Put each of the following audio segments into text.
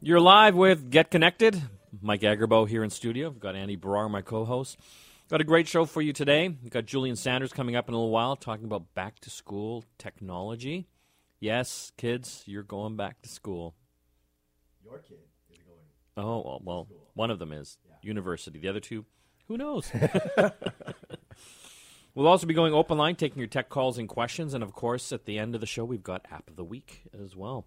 You're live with Get Connected. Mike Agerbo here in studio. We've got Andy Baryer, my co-host. Got a great show for you today. We've got Julian Sanders coming up in a little while talking about back to school technology. Yes, kids, you're going back to school. Your kid is going. Oh, well, well one of them is university. The other two, who knows? we'll also be going open line, taking your tech calls and questions. And of course, at the end of the show, we've got App of the Week as well.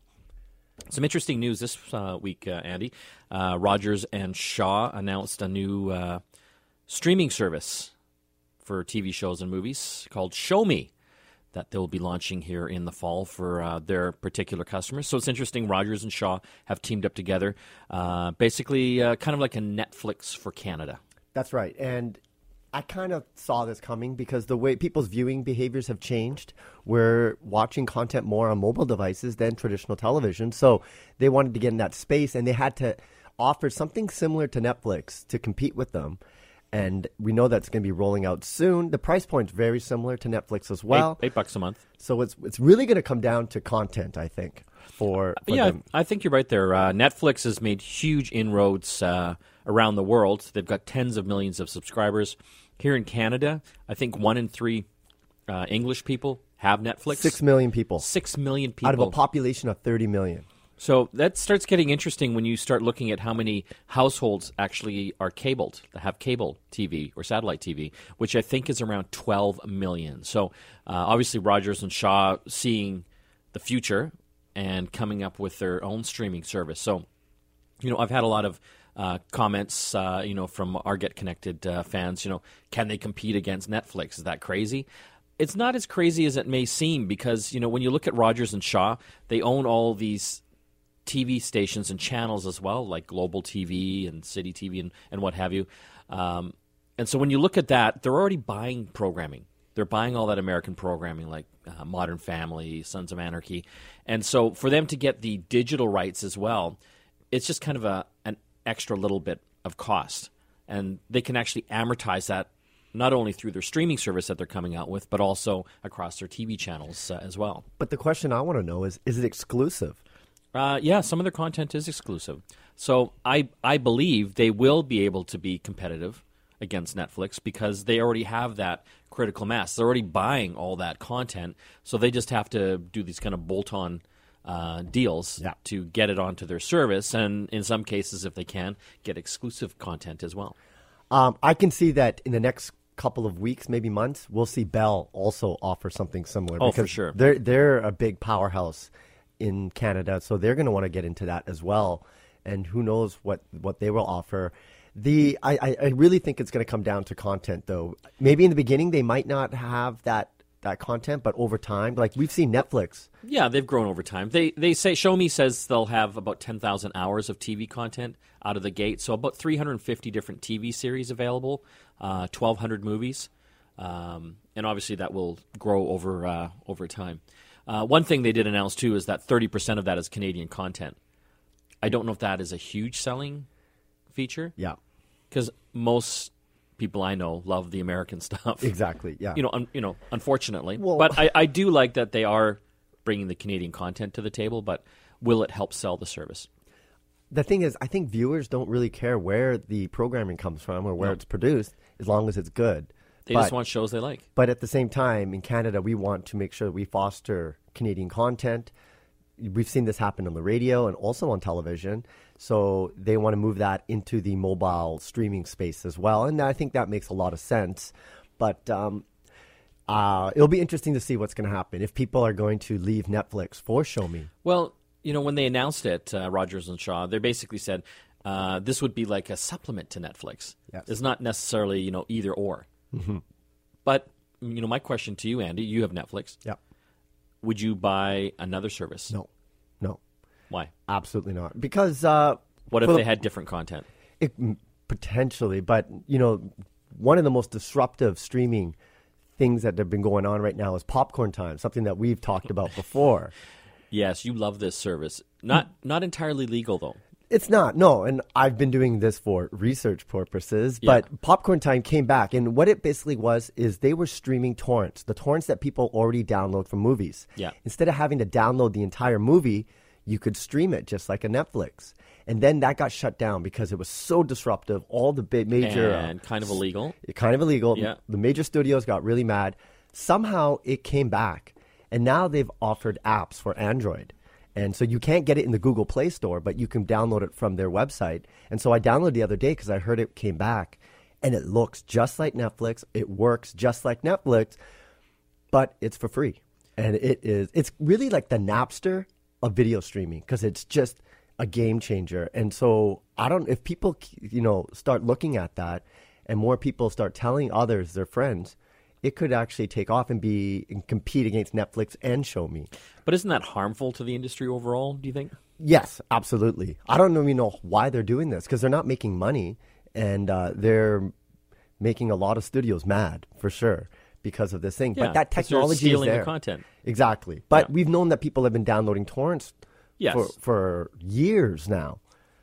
Some interesting news this uh, week, uh, Andy. Uh, Rogers and Shaw announced a new uh, streaming service for TV shows and movies called shomi that they'll be launching here in the fall for uh, their particular customers. So it's interesting. Rogers and Shaw have teamed up together, uh, basically kind of like a Netflix for Canada. That's right. And I kind of saw this coming because the way people's viewing behaviors have changed. We're watching content more on mobile devices than traditional television. So they wanted to get in that space and they had to offer something similar to Netflix to compete with them. And we know that's going to be rolling out soon. The price point's very similar to Netflix as well. Eight, eight bucks a month. So it's it's really going to come down to content, I think. For, for yeah, them. I think you're right there. Uh, Netflix has made huge inroads uh, around the world. They've got tens of millions of subscribers. Here in Canada, I think one in three uh, English people have Netflix. Six million people. Six million people out of a population of 30 million. So that starts getting interesting when you start looking at how many households actually are cabled, that have cable TV or satellite TV, which I think is around 12 million. So uh, obviously, Rogers and Shaw seeing the future and coming up with their own streaming service. So, you know, I've had a lot of uh, comments, uh, you know, from our Get Connected uh, fans. You know, can they compete against Netflix? Is that crazy? It's not as crazy as it may seem because you know when you look at Rogers and Shaw, they own all these TV stations and channels as well, like Global TV and City TV and, and what have you. Um, and so when you look at that, they're already buying programming. They're buying all that American programming like uh, Modern Family, Sons of Anarchy. And so for them to get the digital rights as well, it's just kind of a an extra little bit of cost. And they can actually amortize that not only through their streaming service that they're coming out with, but also across their TV channels uh, as well. But the question I want to know is is it exclusive? Uh, yeah, some of their content is exclusive. So I, I believe they will be able to be competitive against Netflix because they already have that critical mass. They're already buying all that content, so they just have to do these kind of bolt on uh, deals Yeah. to get it onto their service, and in some cases, if they can, get exclusive content as well. Um, I can see that in the next couple of weeks, maybe months, we'll see Bell also offer something similar. Oh, for sure. They're they're a big powerhouse in Canada, so they're going to want to get into that as well. And who knows what what they will offer. The I, I- I really think it's going to come down to content, though. Maybe in the beginning they might not have that that content, but over time, like we've seen Netflix. Yeah, they've grown over time. They they say shomi says they'll have about ten thousand hours of TV content out of the gate, so about three hundred and fifty different TV series available, uh, twelve hundred movies, um, and obviously that will grow over uh, over time. Uh, one thing they did announce too is that thirty percent of that is Canadian content. I don't know if that is a huge selling feature Yeah, because most people I know love the American stuff. exactly. Yeah, You know, un, you know, unfortunately, Well- but I, I do like that they are bringing the Canadian content to the table. But will it help sell the service? the thing is, I think viewers don't really care where the programming comes from or where No. it's produced, as long as it's good. They but, just want shows they like. but at the same time, in Canada, we want to make sure that we foster Canadian content. We've seen this happen on the radio and also on television. So they want to move that into the mobile streaming space as well. And I think that makes a lot of sense. But um, uh, it'll be interesting to see what's going to happen if people are going to leave Netflix for shomi. Well, you know, when they announced it, uh, Rogers and Shaw, they basically said uh, this would be like a supplement to Netflix. Yes. It's not necessarily you know either or. But you know, my question to you, Andy, you have Netflix. Yeah. Would you buy another service? No, Why? absolutely not. Because uh, What if they the- had different content? It, potentially, but you know, one of the most disruptive streaming things that have been going on right now is popcorn time, something that we've talked about before. Yes, you love this service. Not not entirely legal though. It's not, no, and I've been doing this for research purposes, Yeah. but Popcorn Time came back, and what it basically was is they were streaming torrents, the torrents that people already download from movies. Yeah. Instead of having to download the entire movie, you could stream it just like a Netflix. And then that got shut down because it was so disruptive. All the big major uh, and kind of illegal. kind of illegal. Yeah. The major studios got really mad. Somehow it came back, and now they've offered apps for Android. And so you can't get it in the Google Play Store, but you can download it from their website. And so I downloaded the other day because I heard it came back, and it looks just like Netflix. It works just like Netflix, but it's for free. And it is it's really like the Napster of video streaming because it's just a game changer. And so I don't if people you know start looking at that and more people start telling others their friends, it could actually take off and be and compete against Netflix and shomi. But isn't that harmful to the industry overall, do you think? Yes, absolutely. I don't even know why they're doing this because they're not making money and uh, they're making a lot of studios mad for sure because of this thing. Yeah, but that technology stealing is the there. content. Exactly. But Yeah. we've known that people have been downloading torrents Yes. for, for years now.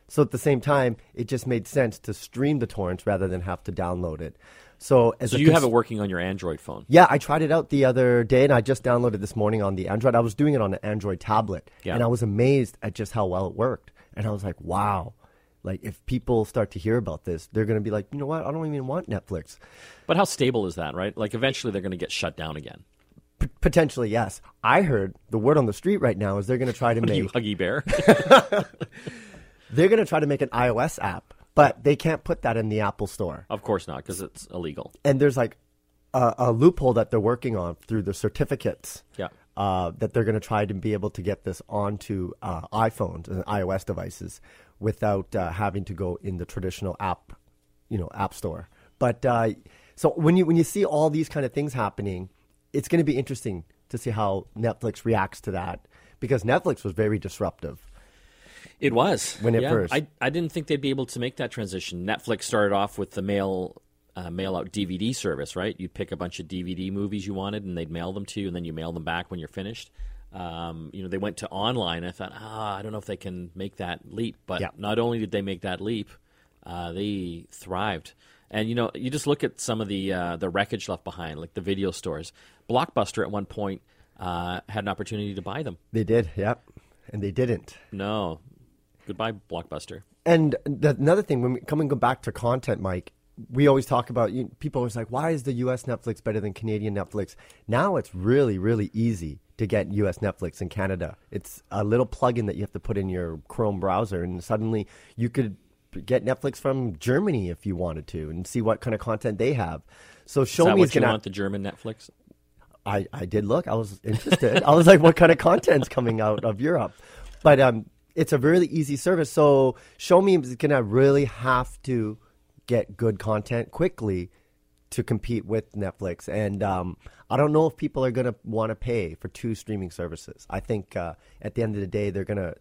So at the same time, it just made sense to stream the torrents rather than have to download it. So as So you have it working on your Android phone. yeah, I tried it out the other day, and I just downloaded this morning on the Android. I was doing it on an Android tablet, Yeah. and I was amazed at just how well it worked. And I was like, wow. Like, if people start to hear about this, they're going to be like, you know what? I don't even want Netflix. But how stable is that, right? Like eventually they're going to get shut down again. P- potentially, yes. I heard the word on the street right now is they're going to try to make you, Huggy Bear? they're going to try to make an iOS app, but they can't put that in the Apple Store. of course not, because it's illegal. And there's like a, a loophole that they're working on through the certificates. Yeah. uh, that they're going to try to be able to get this onto uh, iPhones and iOS devices without uh, having to go in the traditional app, you know, app store. But uh, so when you when you see all these kind of things happening, it's going to be interesting to see how Netflix reacts to that because Netflix was very disruptive. It was When it yeah. first- I I didn't think they'd be able to make that transition. Netflix started off with the mail uh, mail out DVD service, right? You'd pick a bunch of DVD movies you wanted, and they'd mail them to you, and then you mail them back when you're finished. Um, you know, they went to online. I thought, ah, I don't know if they can make that leap. But Yeah. not only did they make that leap, uh, they thrived. And you know, you just look at some of the uh, the wreckage left behind, like the video stores. Blockbuster at one point uh, had an opportunity to buy them. They did, yep, and they didn't. No, goodbye, Blockbuster. And the, another thing, when we come and go back to content, Mike, we always talk about you, people always like, why is the U.S. Netflix better than Canadian Netflix? Now it's really, really easy to get U.S. Netflix in Canada. It's a little plugin that you have to put in your Chrome browser, and suddenly you could get Netflix from Germany if you wanted to, and see what kind of content they have. So show Is me what you gonna. want? The German Netflix? I, I did look. I was interested. I was like, what kind of content's coming out of Europe? But um, it's a really easy service. So shomi is going to really have to get good content quickly to compete with Netflix. And um, I don't know if people are going to want to pay for two streaming services. I think uh, at the end of the day, they're going to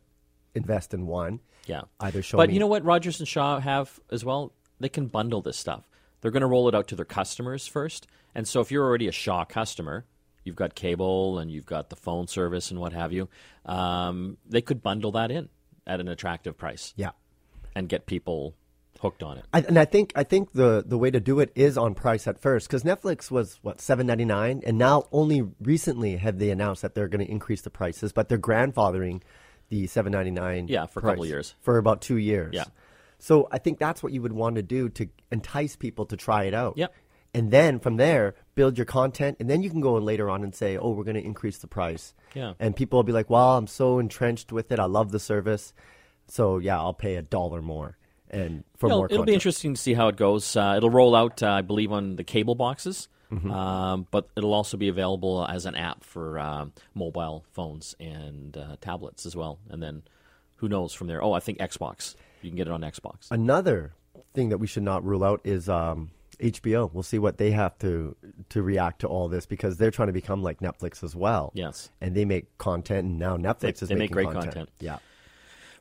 invest in one. Yeah. Either Show But Me. you know what Rogers and Shaw have as well? They can bundle this stuff. They're going to roll it out to their customers first. And so if you're already a Shaw customer, you've got cable and you've got the phone service and what have you, um, they could bundle that in at an attractive price Yeah. and get people hooked on it. I, and I think I think the the way to do it is on price at first because Netflix was what seven ninety nine, and now only recently have they announced that they're going to increase the prices, but they're grandfathering the seven ninety nine. Yeah, for a couple years. for about two years. Yeah. So I think that's what you would want to do to entice people to try it out. Yep. And then from there, build your content, and then you can go in later on and say, "Oh, we're going to increase the price." Yeah. And people will be like, "Well, I'm so entrenched with it. I love the service, so yeah, I'll pay a dollar more." And for It'll, more, it'll be interesting to see how it goes. Uh, it'll roll out, uh, I believe, on the cable boxes, Mm-hmm. um, but it'll also be available as an app for um mobile phones and uh, tablets as well. And then who knows from there? Oh, I think Xbox. You can get it on Xbox. Another thing that we should not rule out is um, HBO. We'll see what they have to to react to all this because they're trying to become like Netflix as well. Yes. and they make content, and now Netflix is they make making great content. content. Yeah,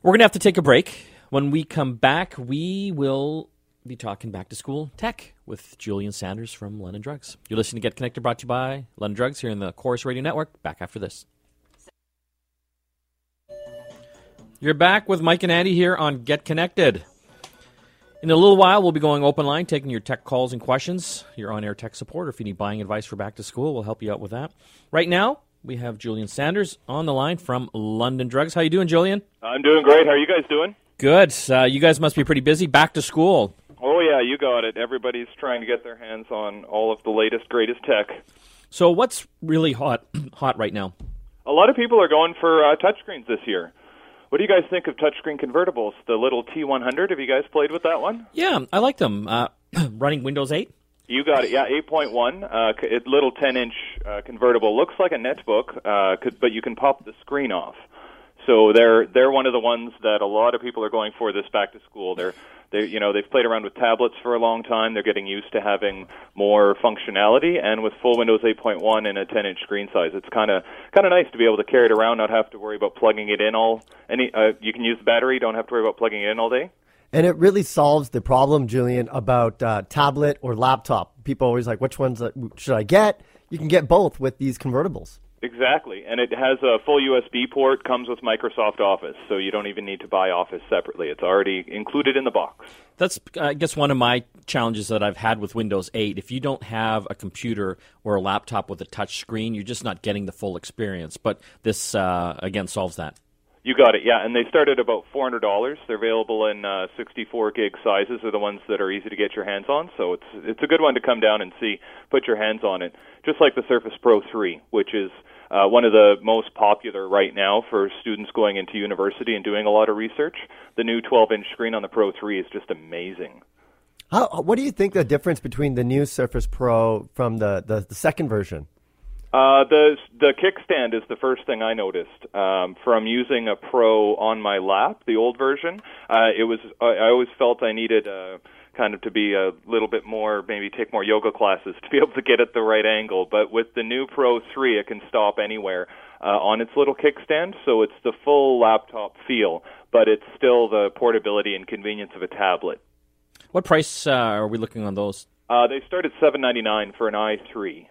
We're going to have to take a break. When we come back, we will be talking back to school tech with Julian Sanders from London Drugs. You're listening to Get Connected, brought to you by London Drugs here in the Corus Radio Network. Back after this. You're back with Mike and Andy here on Get Connected. In a little while, we'll be going open line, taking your tech calls and questions. Your on air tech support, or if you need buying advice for back to school, we'll help you out with that. Right now, We have Julian Sanders on the line from London Drugs. How you doing, Julian? I'm doing great. How are you guys doing? Good. Uh, you guys must be pretty busy. Back to school. Oh yeah, you got it. Everybody's trying to get their hands on all of the latest, greatest tech. So, what's really hot hot right now? A lot of people are going for uh, touchscreens this year. What do you guys think of touchscreen convertibles? The little T100. Have you guys played with that one? Yeah, I like them. Uh, running Windows 8. You got it. Yeah, 8.1. Uh, it little 10-inch uh, convertible looks like a netbook, uh, could, but you can pop the screen off. So they're they're one of the ones that a lot of people are going for this back to school. They're they you know they've played around with tablets for a long time. They're getting used to having more functionality, and with full Windows 8.1 and a 10-inch screen size, it's kind of kind of nice to be able to carry it around, not have to worry about plugging it in all. Any uh, you can use the battery, don't have to worry about plugging it in all day. And it really solves the problem, Julian, about uh, tablet or laptop. People always like, which ones uh, should I get? You can get both with these convertibles. Exactly, and it has a full USB port. Comes with Microsoft Office, so you don't even need to buy Office separately. It's already included in the box. That's, I guess, one of my challenges that I've had with Windows 8. If you don't have a computer or a laptop with a touch screen, you're just not getting the full experience. But this, uh, again, solves that. You got it, yeah. And they start at about four hundred dollars. They're available in uh, sixty-four gig sizes. Are the ones that are easy to get your hands on. So it's it's a good one to come down and see. Put your hands on it, just like the Surface Pro 3, which is uh, one of the most popular right now for students going into university and doing a lot of research. The new 12-inch screen on the Pro 3 is just amazing. How, what do you think the difference between the new Surface Pro from the, the, the second version? Uh, the the kickstand is the first thing I noticed um, from using a Pro on my lap, the old version. Uh, it was I, I always felt I needed uh, kind of to be a little bit more, maybe take more yoga classes to be able to get at the right angle. But with the new Pro 3, it can stop anywhere uh, on its little kickstand, so it's the full laptop feel, but it's still the portability and convenience of a tablet. What price uh, are we looking on those? Uh, they start at seven ninety nine for an i3.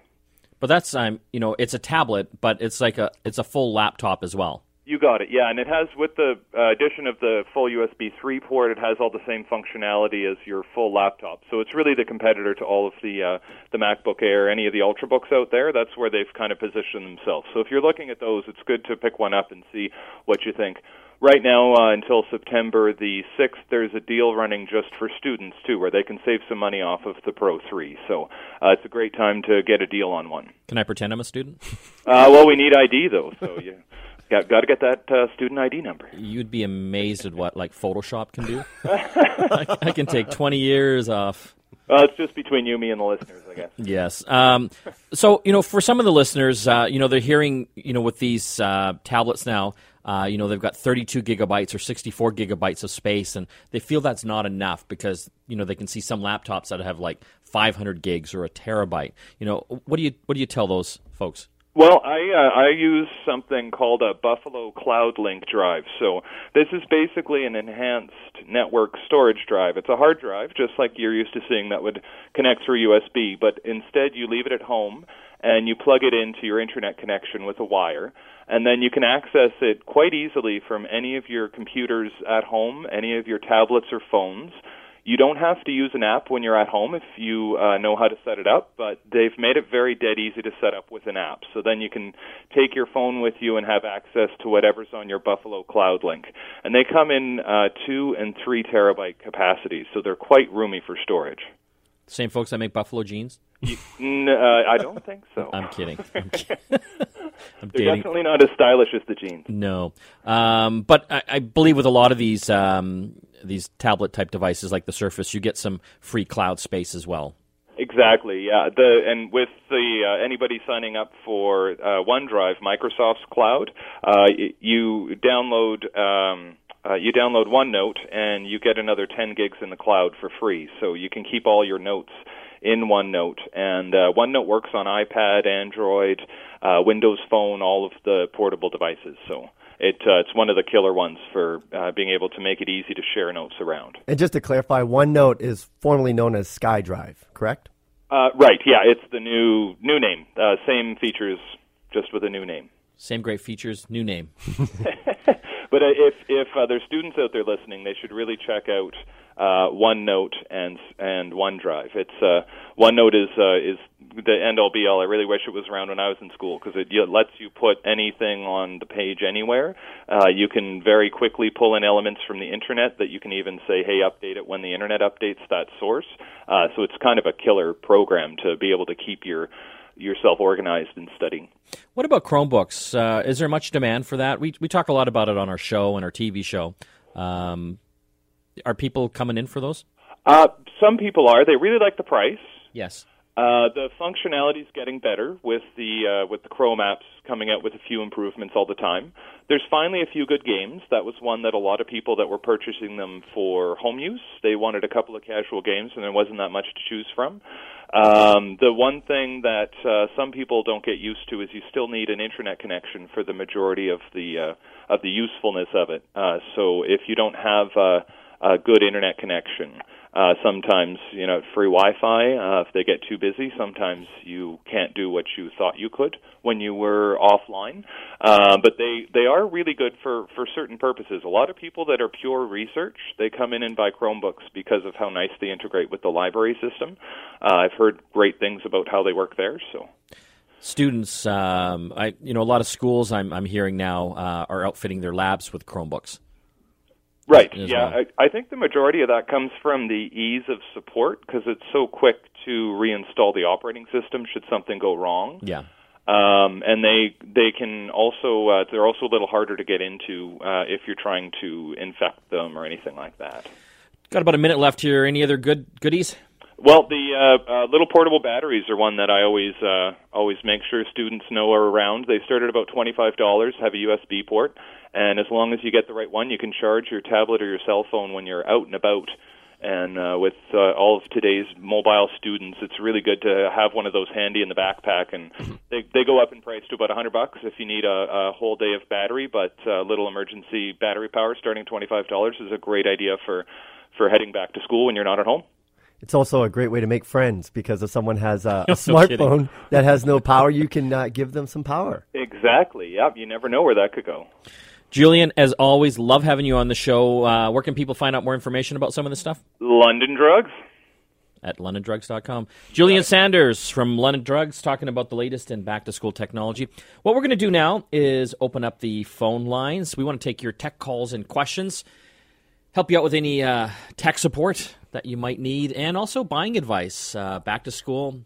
But that's um, you know, it's a tablet, but it's like a it's a full laptop as well. You got it, yeah, and it has with the uh, addition of the full USB 3 port, it has all the same functionality as your full laptop. So it's really the competitor to all of the uh, the MacBook Air, any of the Ultrabooks out there. That's where they've kind of positioned themselves. So if you're looking at those, it's good to pick one up and see what you think. Right now, uh, until September the 6th, there's a deal running just for students too, where they can save some money off of the Pro 3. So uh, it's a great time to get a deal on one. Can I pretend I'm a student? Uh, well, we need ID though, so you got got to get that uh, student ID number. You'd be amazed at what like Photoshop can do. I, I can take 20 years off. Well, it's just between you, me, and the listeners, I guess. Yes. Um, so you know, for some of the listeners, uh, you know, they're hearing, you know, with these uh, tablets now, uh, you know, they've got 32 gigabytes or 64 gigabytes of space, and they feel that's not enough because you know they can see some laptops that have like 500 gigs or a terabyte. You know, what do you what do you tell those folks? Well, I uh, I use something called a Buffalo Cloud Link drive. So this is basically an enhanced network storage drive. It's a hard drive, just like you're used to seeing that would connect through USB, but instead you leave it at home and you plug it into your internet connection with a wire, and then you can access it quite easily from any of your computers at home, any of your tablets or phones. You don't have to use an app when you're at home if you uh, know how to set it up, but they've made it very dead easy to set up with an app. So then you can take your phone with you and have access to whatever's on your Buffalo Cloud Link. And they come in uh, two and three terabyte capacities, so they're quite roomy for storage. Same folks that make Buffalo jeans. You, n- uh, I don't think so. I'm kidding. I'm, kidding. I'm They're dating. definitely not as stylish as the jeans. No, um, but I, I believe with a lot of these um, these tablet type devices like the Surface, you get some free cloud space as well. Exactly, yeah. The and with the uh, anybody signing up for uh, OneDrive, Microsoft's cloud, uh, you download. Um, uh, you download OneNote and you get another 10 gigs in the cloud for free. So you can keep all your notes in OneNote. And uh, OneNote works on iPad, Android, uh, Windows Phone, all of the portable devices. So it uh, it's one of the killer ones for uh, being able to make it easy to share notes around. And just to clarify, OneNote is formerly known as SkyDrive, correct? Uh, right, yeah, it's the new new name. Uh, same features, just with a new name. Same great features, new name. But uh, if if uh, there's students out there listening, they should really check out uh, OneNote and and OneDrive. It's uh, OneNote is uh, is the end all be all. I really wish it was around when I was in school because it, it lets you put anything on the page anywhere. Uh, you can very quickly pull in elements from the internet that you can even say, "Hey, update it when the internet updates that source." Uh, so it's kind of a killer program to be able to keep your yourself organized and studying. What about Chromebooks? Uh, is there much demand for that? We we talk a lot about it on our show and our TV show. Um, are people coming in for those? Uh, some people are. They really like the price. Yes. Uh, the functionality is getting better with the uh, with the Chrome apps coming out with a few improvements all the time. There's finally a few good games. That was one that a lot of people that were purchasing them for home use they wanted a couple of casual games, and there wasn't that much to choose from. Um, the one thing that uh, some people don't get used to is you still need an internet connection for the majority of the uh, of the usefulness of it. Uh, so if you don't have uh, a good internet connection. Uh, sometimes, you know, free Wi-Fi. Uh, if they get too busy, sometimes you can't do what you thought you could when you were offline. Uh, but they they are really good for for certain purposes. A lot of people that are pure research, they come in and buy Chromebooks because of how nice they integrate with the library system. Uh, I've heard great things about how they work there. So students, um, I you know, a lot of schools I'm I'm hearing now uh, are outfitting their labs with Chromebooks. Right. Yeah, well. I, I think the majority of that comes from the ease of support because it's so quick to reinstall the operating system should something go wrong. Yeah. Um, and they they can also uh, they're also a little harder to get into uh, if you're trying to infect them or anything like that. Got about a minute left here. Any other good goodies? Well, the uh, uh, little portable batteries are one that I always uh, always make sure students know are around. They start at about twenty five dollars, have a USB port, and as long as you get the right one, you can charge your tablet or your cell phone when you're out and about. And uh, with uh, all of today's mobile students, it's really good to have one of those handy in the backpack. And they they go up in price to about a hundred bucks if you need a, a whole day of battery. But uh, little emergency battery power starting twenty five dollars is a great idea for for heading back to school when you're not at home. It's also a great way to make friends because if someone has a, a smartphone that has no power, you can uh, give them some power. Exactly. Yep. You never know where that could go. Julian, as always, love having you on the show. Uh, where can people find out more information about some of this stuff? London Drugs. At londondrugs.com. Julian Sanders from London Drugs talking about the latest in back to school technology. What we're going to do now is open up the phone lines. We want to take your tech calls and questions, help you out with any uh, tech support that you might need, and also buying advice. Uh, back to school,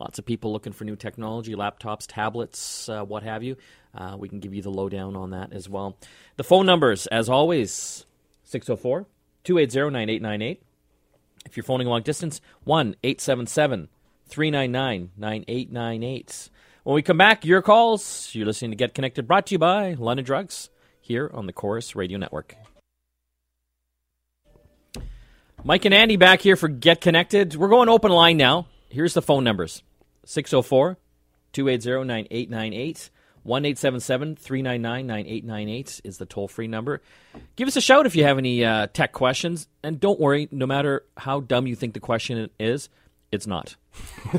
lots of people looking for new technology, laptops, tablets, uh, what have you. Uh, we can give you the lowdown on that as well. The phone numbers, as always, 604 280 9898. If you're phoning long distance, 1 877 399 9898. When we come back, your calls. You're listening to Get Connected, brought to you by London Drugs, here on the Corus Radio Network. Mike and Andy back here for Get Connected. We're going open line now. Here's the phone numbers 604 280 9898. 1 399 9898 is the toll free number. Give us a shout if you have any uh, tech questions. And don't worry, no matter how dumb you think the question is, it's not.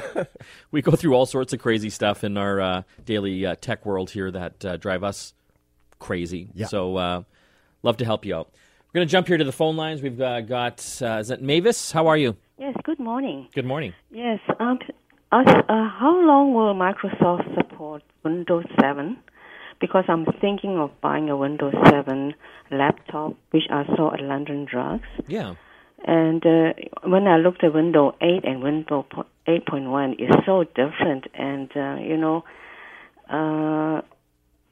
we go through all sorts of crazy stuff in our uh, daily uh, tech world here that uh, drive us crazy. Yeah. So, uh, love to help you out. We're going to jump here to the phone lines. We've uh, got, is that Mavis? How are you? Yes, good morning. Good morning. Yes, um, uh, how long will Microsoft support Windows 7? Because I'm thinking of buying a Windows 7 laptop, which I saw at London Drugs. Yeah. And uh, when I looked at Windows 8 and Windows 8.1, it's so different. And, uh, you know, uh,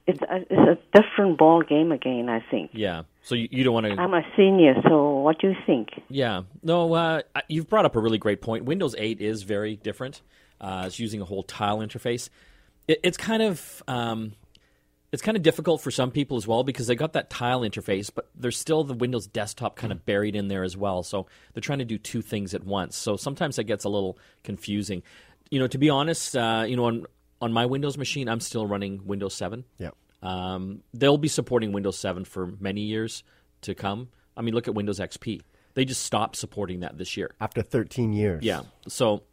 it's a, it's a different ball game again, I think. Yeah. So you, you don't want to. I'm a senior, so what do you think? Yeah. No, uh, you've brought up a really great point. Windows 8 is very different. Uh, it's using a whole tile interface. It, it's kind of um, it's kind of difficult for some people as well because they got that tile interface, but there's still the Windows desktop kind of buried in there as well. So they're trying to do two things at once. So sometimes that gets a little confusing. You know, to be honest, uh, you know, on on my Windows machine, I'm still running Windows 7. Yeah. Um, they'll be supporting Windows 7 for many years to come. I mean, look at Windows XP. They just stopped supporting that this year after 13 years. Yeah. So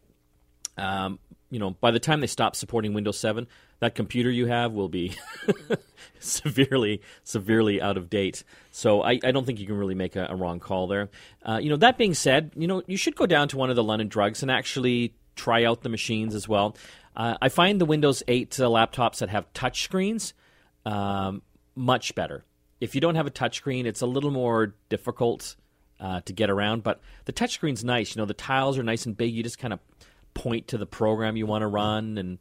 um, you know, by the time they stop supporting Windows 7, that computer you have will be severely, severely out of date. So I, I, don't think you can really make a, a wrong call there. Uh, you know, that being said, you know, you should go down to one of the London Drugs and actually try out the machines as well. Uh, I find the Windows 8 uh, laptops that have touch screens um, much better. If you don't have a touchscreen, it's a little more difficult uh, to get around, but the touchscreen's nice. You know, the tiles are nice and big. You just kind of point to the program you want to run, and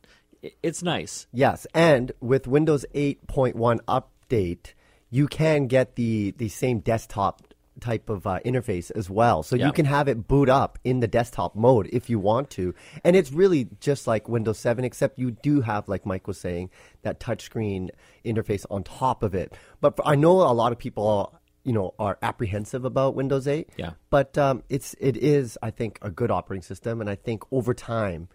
it's nice. Yes, and with Windows 8.1 update, you can get the the same desktop type of uh, interface as well. So yeah. you can have it boot up in the desktop mode if you want to. And it's really just like Windows 7, except you do have, like Mike was saying, that touchscreen interface on top of it. But for, I know a lot of people you know are apprehensive about Windows 8. Yeah. But um, it's it is I think a good operating system, and I think over time.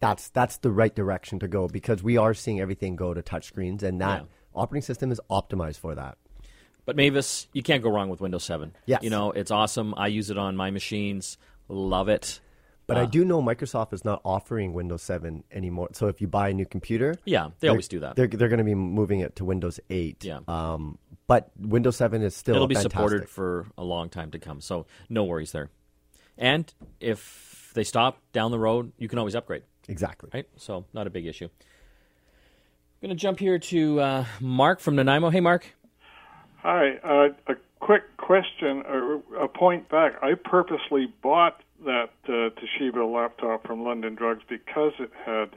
That's that's the right direction to go because we are seeing everything go to touchscreens, and that yeah. operating system is optimized for that. But Mavis, you can't go wrong with Windows 7. Yes. You know, it's awesome. I use it on my machines. Love it. But uh, I do know Microsoft is not offering Windows 7 anymore. So if you buy a new computer, yeah, they always do that. They're, they're going to be moving it to Windows 8. Yeah. Um, but Windows 7 is still it'll be fantastic. supported for a long time to come. So no worries there. And if they stop down the road, you can always upgrade. Exactly. Right. So not a big issue. I'm going to jump here to uh, Mark from Nanaimo. Hey, Mark. Hi. Uh, a quick question, a point back. I purposely bought that uh, Toshiba laptop from London Drugs because it had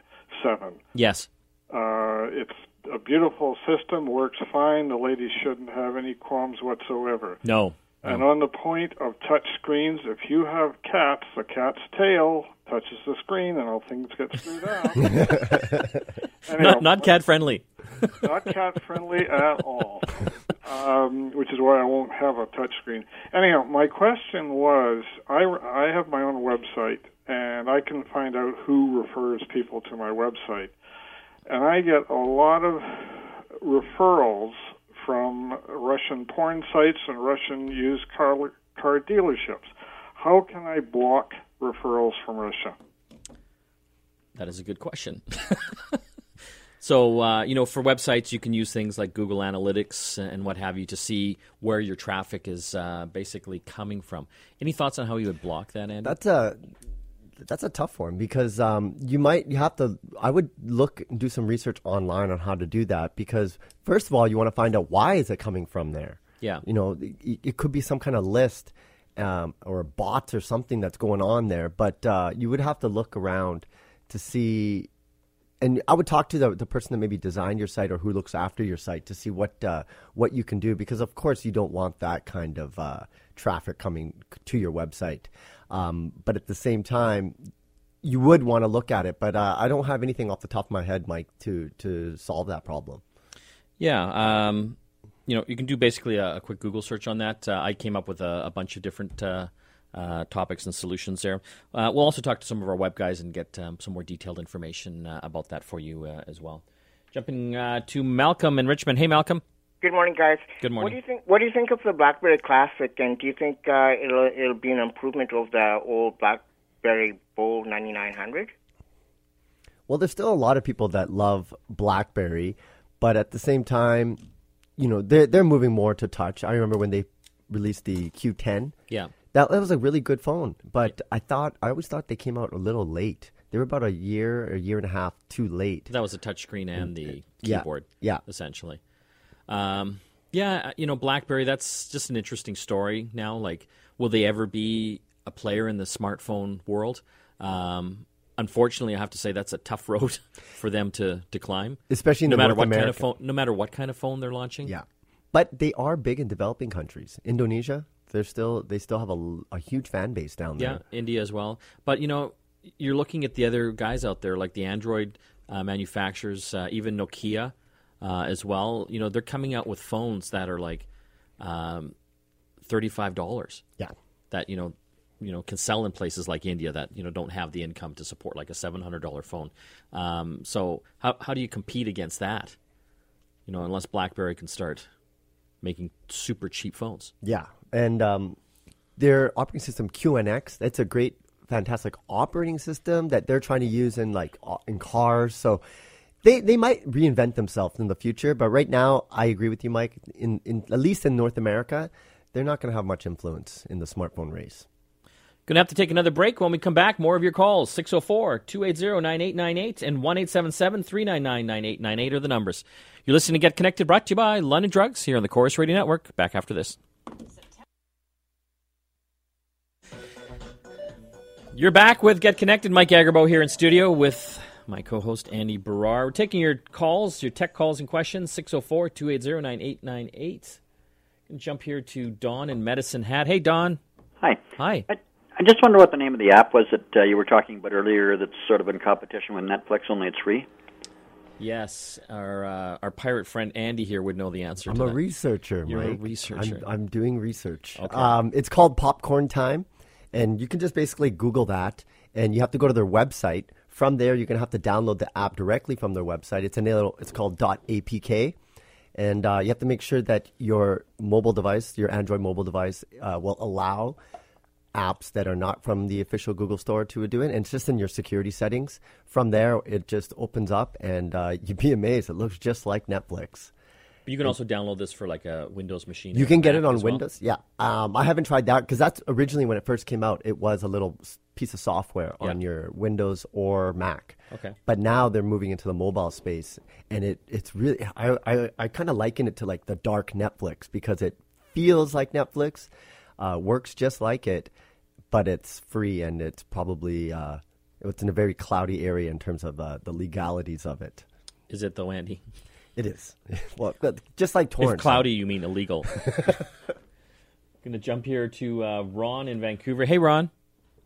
seven. Yes. Uh, it's a beautiful system, works fine. The ladies shouldn't have any qualms whatsoever. No. And on the point of touch screens, if you have cats, a cat's tail touches the screen and all things get screwed up. Anyhow, not, not cat friendly. not cat friendly at all. Um, which is why I won't have a touch screen. Anyhow, my question was I, I have my own website and I can find out who refers people to my website. And I get a lot of referrals from Russian porn sites and Russian used car, car dealerships. How can I block referrals from Russia? That is a good question. so, uh, you know, for websites, you can use things like Google Analytics and what have you to see where your traffic is uh, basically coming from. Any thoughts on how you would block that, Andy? That's a that's a tough one because um, you might you have to. I would look and do some research online on how to do that because first of all, you want to find out why is it coming from there. Yeah, you know, it, it could be some kind of list um, or bots or something that's going on there, but uh, you would have to look around to see. And I would talk to the, the person that maybe designed your site or who looks after your site to see what uh, what you can do because of course you don't want that kind of uh, traffic coming to your website. Um, but at the same time, you would want to look at it. But uh, I don't have anything off the top of my head, Mike, to to solve that problem. Yeah, um, you know, you can do basically a, a quick Google search on that. Uh, I came up with a, a bunch of different. Uh, uh, topics and solutions there. Uh, we'll also talk to some of our web guys and get um, some more detailed information uh, about that for you as well. Jumping to Malcolm in Richmond. Hey, Malcolm. Good morning, guys. Good morning. What do you think? What do you think of the BlackBerry Classic? And do you think uh, it'll it'll be an improvement of the old BlackBerry Bold 9900? Well, there's still a lot of people that love BlackBerry, but at the same time, you know, they're they're moving more to touch. I remember when they released the Q10. Yeah. That, that was a really good phone, but I thought I always thought they came out a little late. They were about a year, a year and a half too late. That was a touchscreen and the Mm, keyboard. Yeah. essentially. Um, yeah, you know, BlackBerry. That's just an interesting story. Now, like, will they ever be a player in the smartphone world? Um, unfortunately, I have to say that's a tough road for them to, to climb. Especially no matter North what kind of phone, no matter what kind of phone they're launching. Yeah, but they are big in developing countries. Indonesia, they're still they still have a, a huge fan base down there. Yeah. India as well. But you know, you're looking at the other guys out there, like the Android uh, manufacturers, uh, even Nokia uh, as well. You know, they're coming out with phones that are like um, thirty-five dollars. Yeah, That you know, you know, can sell in places like India that you know don't have the income to support like a seven hundred dollar phone. Um, so how how do you compete against that? You know, unless BlackBerry can start making super cheap phones. yeah, and um, their operating system QNX. That's a great fantastic operating system that they're trying to use in like in cars. So they they might reinvent themselves in the future. But right now, I agree with you, Mike. In in at least in North America, they're not going to have much influence in the smartphone race. Going to have to take another break. When we come back, more of your calls 604 280 9898 and 1 399 9898 are the numbers. You're listening to Get Connected, brought to you by London Drugs here on the Corus Radio Network. Back after this. You're back with Get Connected. Mike Agerbo here in studio with my co host Andy Baryer. We're taking your calls, your tech calls and questions 604 280 9898. Jump here to Don in Medicine Hat. Hey, Don. Hi. Hi. I, I just wonder what the name of the app was that uh, you were talking about earlier that's sort of in competition with Netflix, only it's free. Yes, our uh, our pirate friend Andy here would know the answer. I'm to a that. researcher, You're a researcher. I'm, I'm doing research. Okay. Um, it's called Popcorn Time, and you can just basically Google that, and you have to go to their website. From there, you're gonna have to download the app directly from their website. It's a little. It's called .apk, and uh, you have to make sure that your mobile device, your Android mobile device, uh, will allow apps that are not from the official Google Store to do it, and it's just in your security settings. From there, it just opens up, and uh, you'd be amazed. It looks just like Netflix. But you can also download this for like a Windows machine. You can get it on as well. Windows. Yeah, um, I haven't tried that because that's originally when it first came out. It was a little piece of software on your Windows or Mac. Okay. But now they're moving into the mobile space, and it it's really I I, I kind of liken it to like the dark Netflix because it feels like Netflix, uh, works just like it, but it's free and it's probably uh, it's in a very cloudy area in terms of uh, the legalities of it. Is it though, Andy? It is well, just like torrents. If cloudy, you mean illegal. Going to jump here to uh, Ron in Vancouver. Hey, Ron.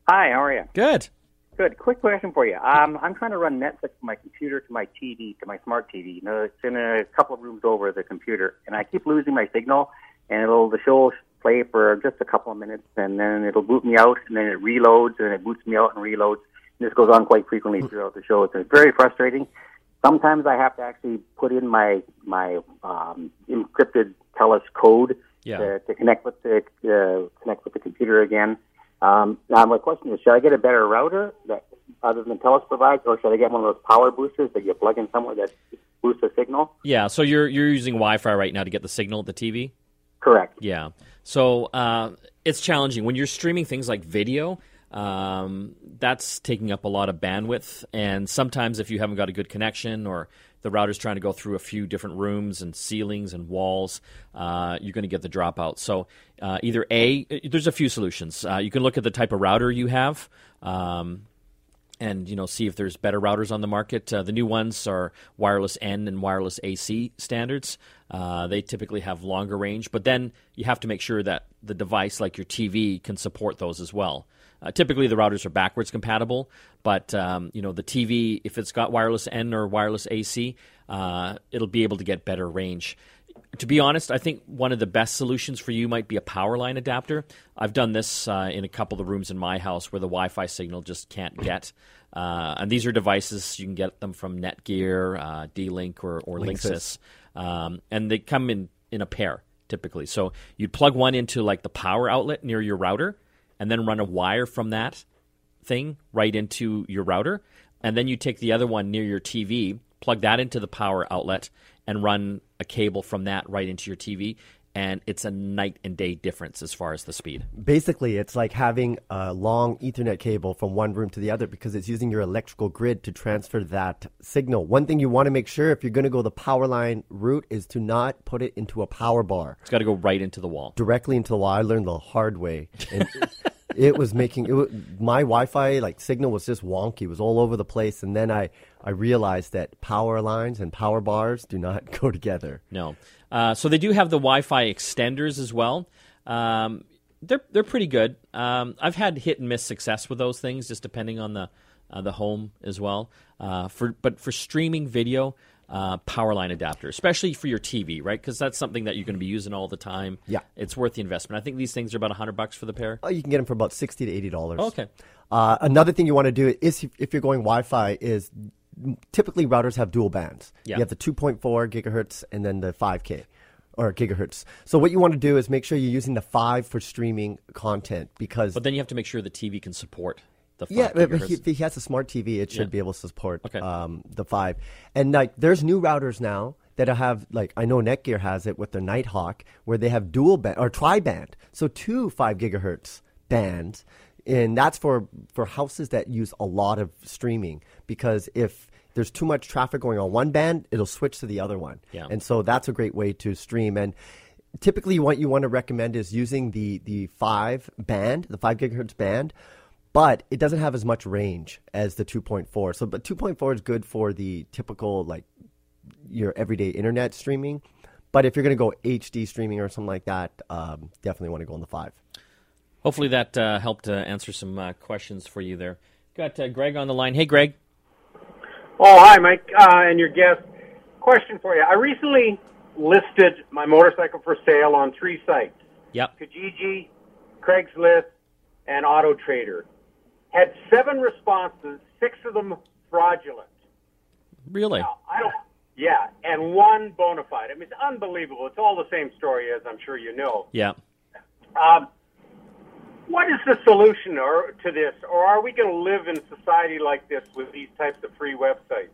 Hi, how are you? Good. Good. Quick question for you. Um, I'm trying to run Netflix from my computer to my TV, to my smart TV. You know, it's in a couple of rooms over the computer, and I keep losing my signal, and it'll the show will play for just a couple of minutes, and then it'll boot me out, and then it reloads, and it boots me out and reloads. And this goes on quite frequently throughout the show. It's very frustrating. Sometimes I have to actually put in my my um, encrypted TELUS code Yeah. to, to connect with the uh, connect with the computer again. Um, now my question is, should I get a better router that other than TELUS provides, or should I get one of those power boosters that you plug in somewhere that boosts the signal? Yeah. So you're you're using Wi-Fi right now to get the signal at the TV. Correct. Yeah. So uh, it's challenging when you're streaming things like video. Um, that's taking up a lot of bandwidth, and sometimes if you haven't got a good connection or the router's trying to go through a few different rooms and ceilings and walls, uh, you're going to get the dropout. So uh, either a, there's a few solutions. Uh, you can look at the type of router you have. Um, and you know see if there's better routers on the market. Uh, the new ones are wireless N and wireless AC standards. Uh, they typically have longer range, but then you have to make sure that the device, like your TV, can support those as well. Uh, typically, the routers are backwards compatible, but um, you know the TV, if it's got wireless N or wireless AC, uh, it'll be able to get better range to be honest, I think one of the best solutions for you might be a power line adapter. I've done this uh, in a couple of rooms in my house where the Wi-Fi signal just can't get. Uh, and these are devices you can get them from Netgear, uh, D-Link, or, or Linksys, um, and they come in in a pair typically. So you'd plug one into like the power outlet near your router, and then run a wire from that thing right into your router, and then you take the other one near your TV, plug that into the power outlet, and run a cable from that right into your TV. And it's a night and day difference as far as the speed. Basically, it's like having a long Ethernet cable from one room to the other because it's using your electrical grid to transfer that signal. One thing you want to make sure if you're going to go the power line route is to not put it into a power bar It's got to go right into the wall. directly into the wall. I learned the hard way. And it was making it, wa- my Wi-Fi like signal was just wonky. It was all over the place. And then I I realized that power lines and power bars do not go together. No. Uh, so they do have the Wi-Fi extenders as well. Um, they're they're pretty good. Um, I've had hit and miss success with those things, just depending on the uh, the home as well. Uh, for but for streaming video, uh, power line adapter, especially for your TV, right? Because that's something that you're going to be using all the time. Yeah. it's worth the investment. I think these things are about hundred bucks for the pair. Oh, you can get them for about sixty to eighty dollars. Okay. Uh, another thing you want to do is if, you're going Wi-Fi is typically routers have dual bands. Yeah. You have the 2.4 gigahertz and then the 5K or gigahertz. So what you want to do is make sure you're using the five for streaming content because But then you have to make sure the TV can support the five Yeah, but he, if he has a smart TV, it should Yeah. be able to support Okay. um, the five. And like, there's new routers now that have like I know Netgear has it with their Nighthawk, where they have dual band or tri-band, so two five gigahertz bands, and that's for for houses that use a lot of streaming because if there's too much traffic going on one band, it'll switch to the other one. Yeah. And so that's a great way to stream. And typically, what you want to recommend is using the the five band, the five gigahertz band, but it doesn't have as much range as the 2.4. So, but 2.4 is good for the typical like your everyday internet streaming. But if you're going to go HD streaming or something like that, um, definitely want to go on the five. Hopefully that uh, helped uh, answer some uh, questions for you there. Got uh, Greg on the line. Hey, Greg. Oh, hi, Mike, uh, and your guest. Question for you. I recently listed my motorcycle for sale on three sites Yep. Kijiji, Craigslist, and Auto Trader. Had seven responses, six of them fraudulent. Really? Now, I don't. Yeah, and one bona fide. I mean, it's unbelievable. It's all the same story, as I'm sure you know. Yeah. Um, what is the solution or, to this, or are we going to live in society like this with these types of free websites?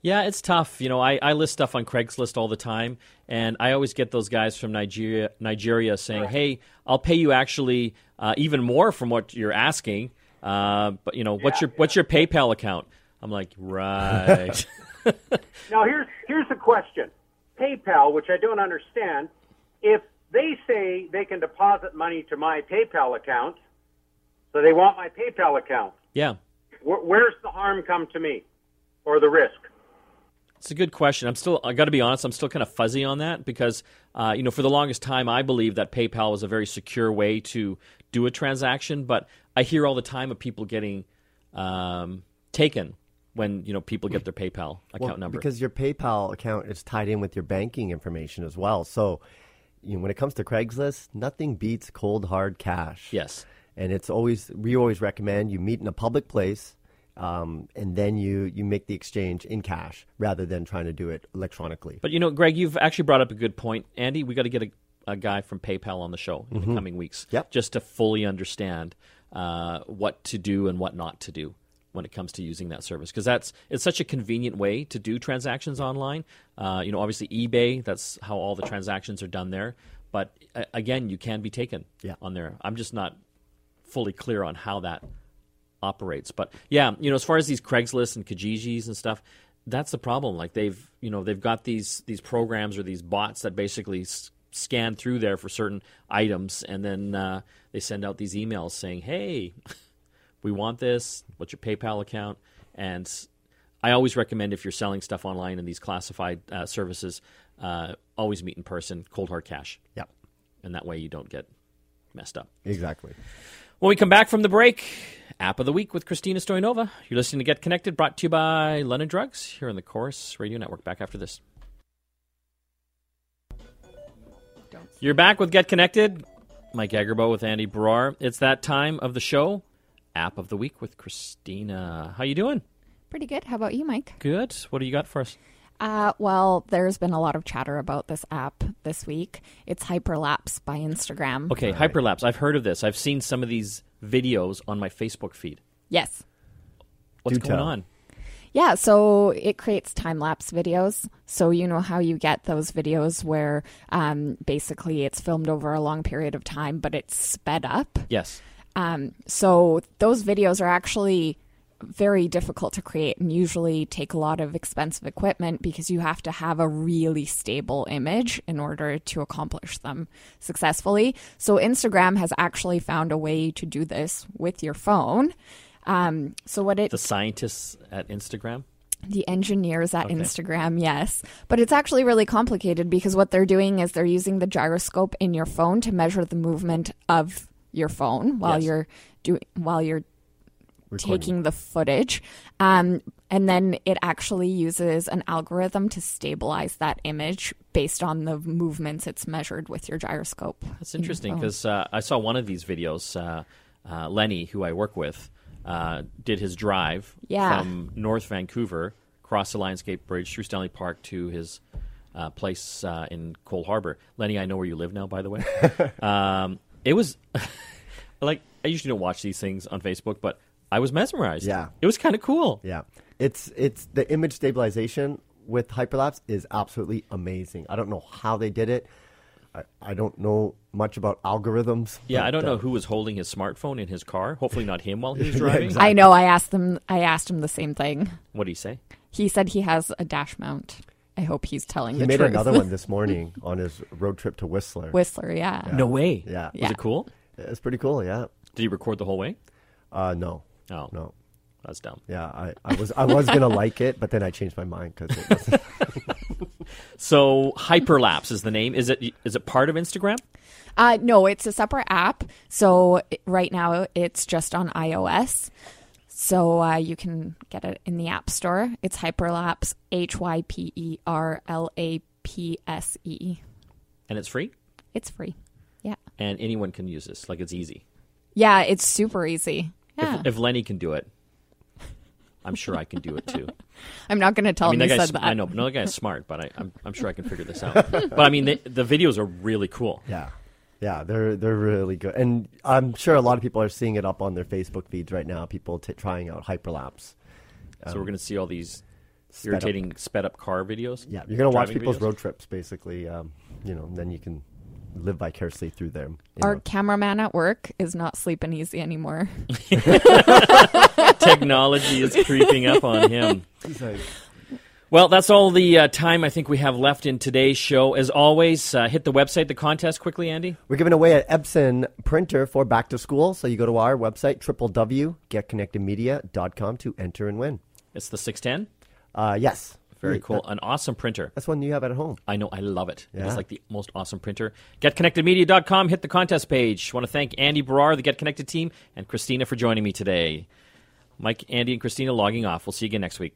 Yeah, it's tough. You know, I, I list stuff on Craigslist all the time, and I always get those guys from Nigeria, Nigeria saying, "Hey, I'll pay you actually uh, even more from what you're asking." Uh, but you know, what's your what's your PayPal account? I'm like, right. Now, here's here's the question: PayPal, which I don't understand, if they say they can deposit money to my PayPal account, so they want my PayPal account, yeah, wh- where's the harm come to me, or the risk? it's a good question. I'm still, I got to be honest, I'm still kind of fuzzy on that because, uh, you know, for the longest time, I believed that PayPal was a very secure way to do a transaction, but I hear all the time of people getting um, taken when you know people get their PayPal account Well, number. Because your PayPal account is tied in with your banking information as well. So, you know, when it comes to Craigslist, nothing beats cold hard cash. yes. and it's always we always recommend you meet in a public place um, and then you you make the exchange in cash rather than trying to do it electronically But you know, Greg, you've actually brought up a good point. Andy, we got to get a, a guy from PayPal on the show in the coming weeks, Yep. just to fully understand uh, what to do and what not to do when it comes to using that service because that's it's such a convenient way to do transactions online. Uh, you know, obviously eBay, that's how all the transactions are done there. But uh, again, you can be taken Yeah. on there. I'm just not fully clear on how that operates. But yeah, you know, as far as these Craigslist and Kijijis and stuff, that's the problem. Like they've, you know, they've got these these programs or these bots that basically scan through there for certain items, and then uh, they send out these emails saying, "Hey, we want this. What's your PayPal account?" And I always recommend if you're selling stuff online in these classified uh, services, uh, always meet in person, cold hard cash, yep and that way you don't get messed up. exactly When we come back from the break, app of the week with Christina Stoyanova. You're listening to Get Connected, brought to you by London Drugs here on the Corus Radio Network. Back after this. You're back with Get Connected. Mike Agerbo with Andy Baryer. It's that time of the show. App of the week with Christina. How you doing? Pretty good. How about you, Mike? Good. What do you got for us? Uh, well, there's been a lot of chatter about this app this week. It's Hyperlapse by Instagram. Okay, hyperlapse. I've heard of this. I've seen some of these videos on my Facebook feed. Yes. What's Do going tell. on? Yeah, so it creates time lapse videos. So you know how you get those videos where um, basically it's filmed over a long period of time, but it's sped up. Yes. Um, so those videos are actually very difficult to create and usually take a lot of expensive equipment because you have to have a really stable image in order to accomplish them successfully. So Instagram has actually found a way to do this with your phone. Um, so what it The scientists at Instagram. the engineers at Instagram, yes. But it's actually really complicated because what they're doing is they're using the gyroscope in your phone to measure the movement of your phone while Yes. you're doing while you're taking the footage. Um, and then it actually uses an algorithm to stabilize that image based on the movements it's measured with your gyroscope. That's interesting because uh, I saw one of these videos. Uh, uh, Lenny, who I work with, uh, did his drive Yeah. from North Vancouver, across the Lionsgate Bridge through Stanley Park to his uh, place uh, in Coal Harbour. Lenny, I know where you live now, by the way. um, it was like I usually don't watch these things on Facebook, but I was mesmerized. Yeah. It was kind of cool. Yeah, it's it's the image stabilization with hyperlapse is absolutely amazing. I don't know how they did it. I, I don't know much about algorithms. Yeah, but, I don't uh, know who was holding his smartphone in his car. Hopefully not him while he was Yeah, driving. exactly. I know. I asked them. I asked him the same thing. What did he say? He said he has a dash mount. I hope he's telling He the made truth. another one this morning on his road trip to Whistler. Whistler, yeah. No way. Yeah. Was it cool? It's pretty cool. Yeah. Did he record the whole way? Uh, no. Oh, No. that's dumb. Yeah, I, I was I was gonna like it, but then I changed my mind because it was So hyperlapse is the name. Is it is it part of Instagram? Uh, no, it's a separate app. So right now it's just on iOS. So uh, you can get it in the App Store. It's Hyperlapse, H Y P E R L A P S E. And it's free? It's free. Yeah. And anyone can use this. Like it's easy. Yeah, it's super easy. Yeah. If, if Lenny can do it, I'm sure I can do it too. I'm not going to tell I mean, him that you said that. I know, but no, that guy's smart, but I, I'm, I'm sure I can figure this out. but I mean, the, the videos are really cool. yeah, yeah. They're they're really good, and I'm sure a lot of people are seeing it up on their Facebook feeds right now. People t- trying out hyperlapse. So we're going to see all these sped up- irritating sped up car videos. Yeah, you're gonna watch people's videos? road trips, basically. Um, you know, and then you can live vicariously through them. Our know. cameraman at work is not sleeping easy anymore. Technology is creeping up on him. Well, that's all the uh, time I think we have left in today's show. As always, uh, hit the website, the contest quickly, Andy. We're giving away an Epson printer for back to school. So you go to our website, www.getconnectedmedia.com to enter and win. It's the 610. Uh, yes. Very Yeah, cool. that- An awesome printer. That's one you have at home. I know. I love it. It is like the most awesome printer. GetConnectedMedia.com. Hit the contest page. want to thank Andy Baryer, the Get Connected team, and Christina for joining me today. Mike, Andy, and Christina logging off. We'll see you again next week.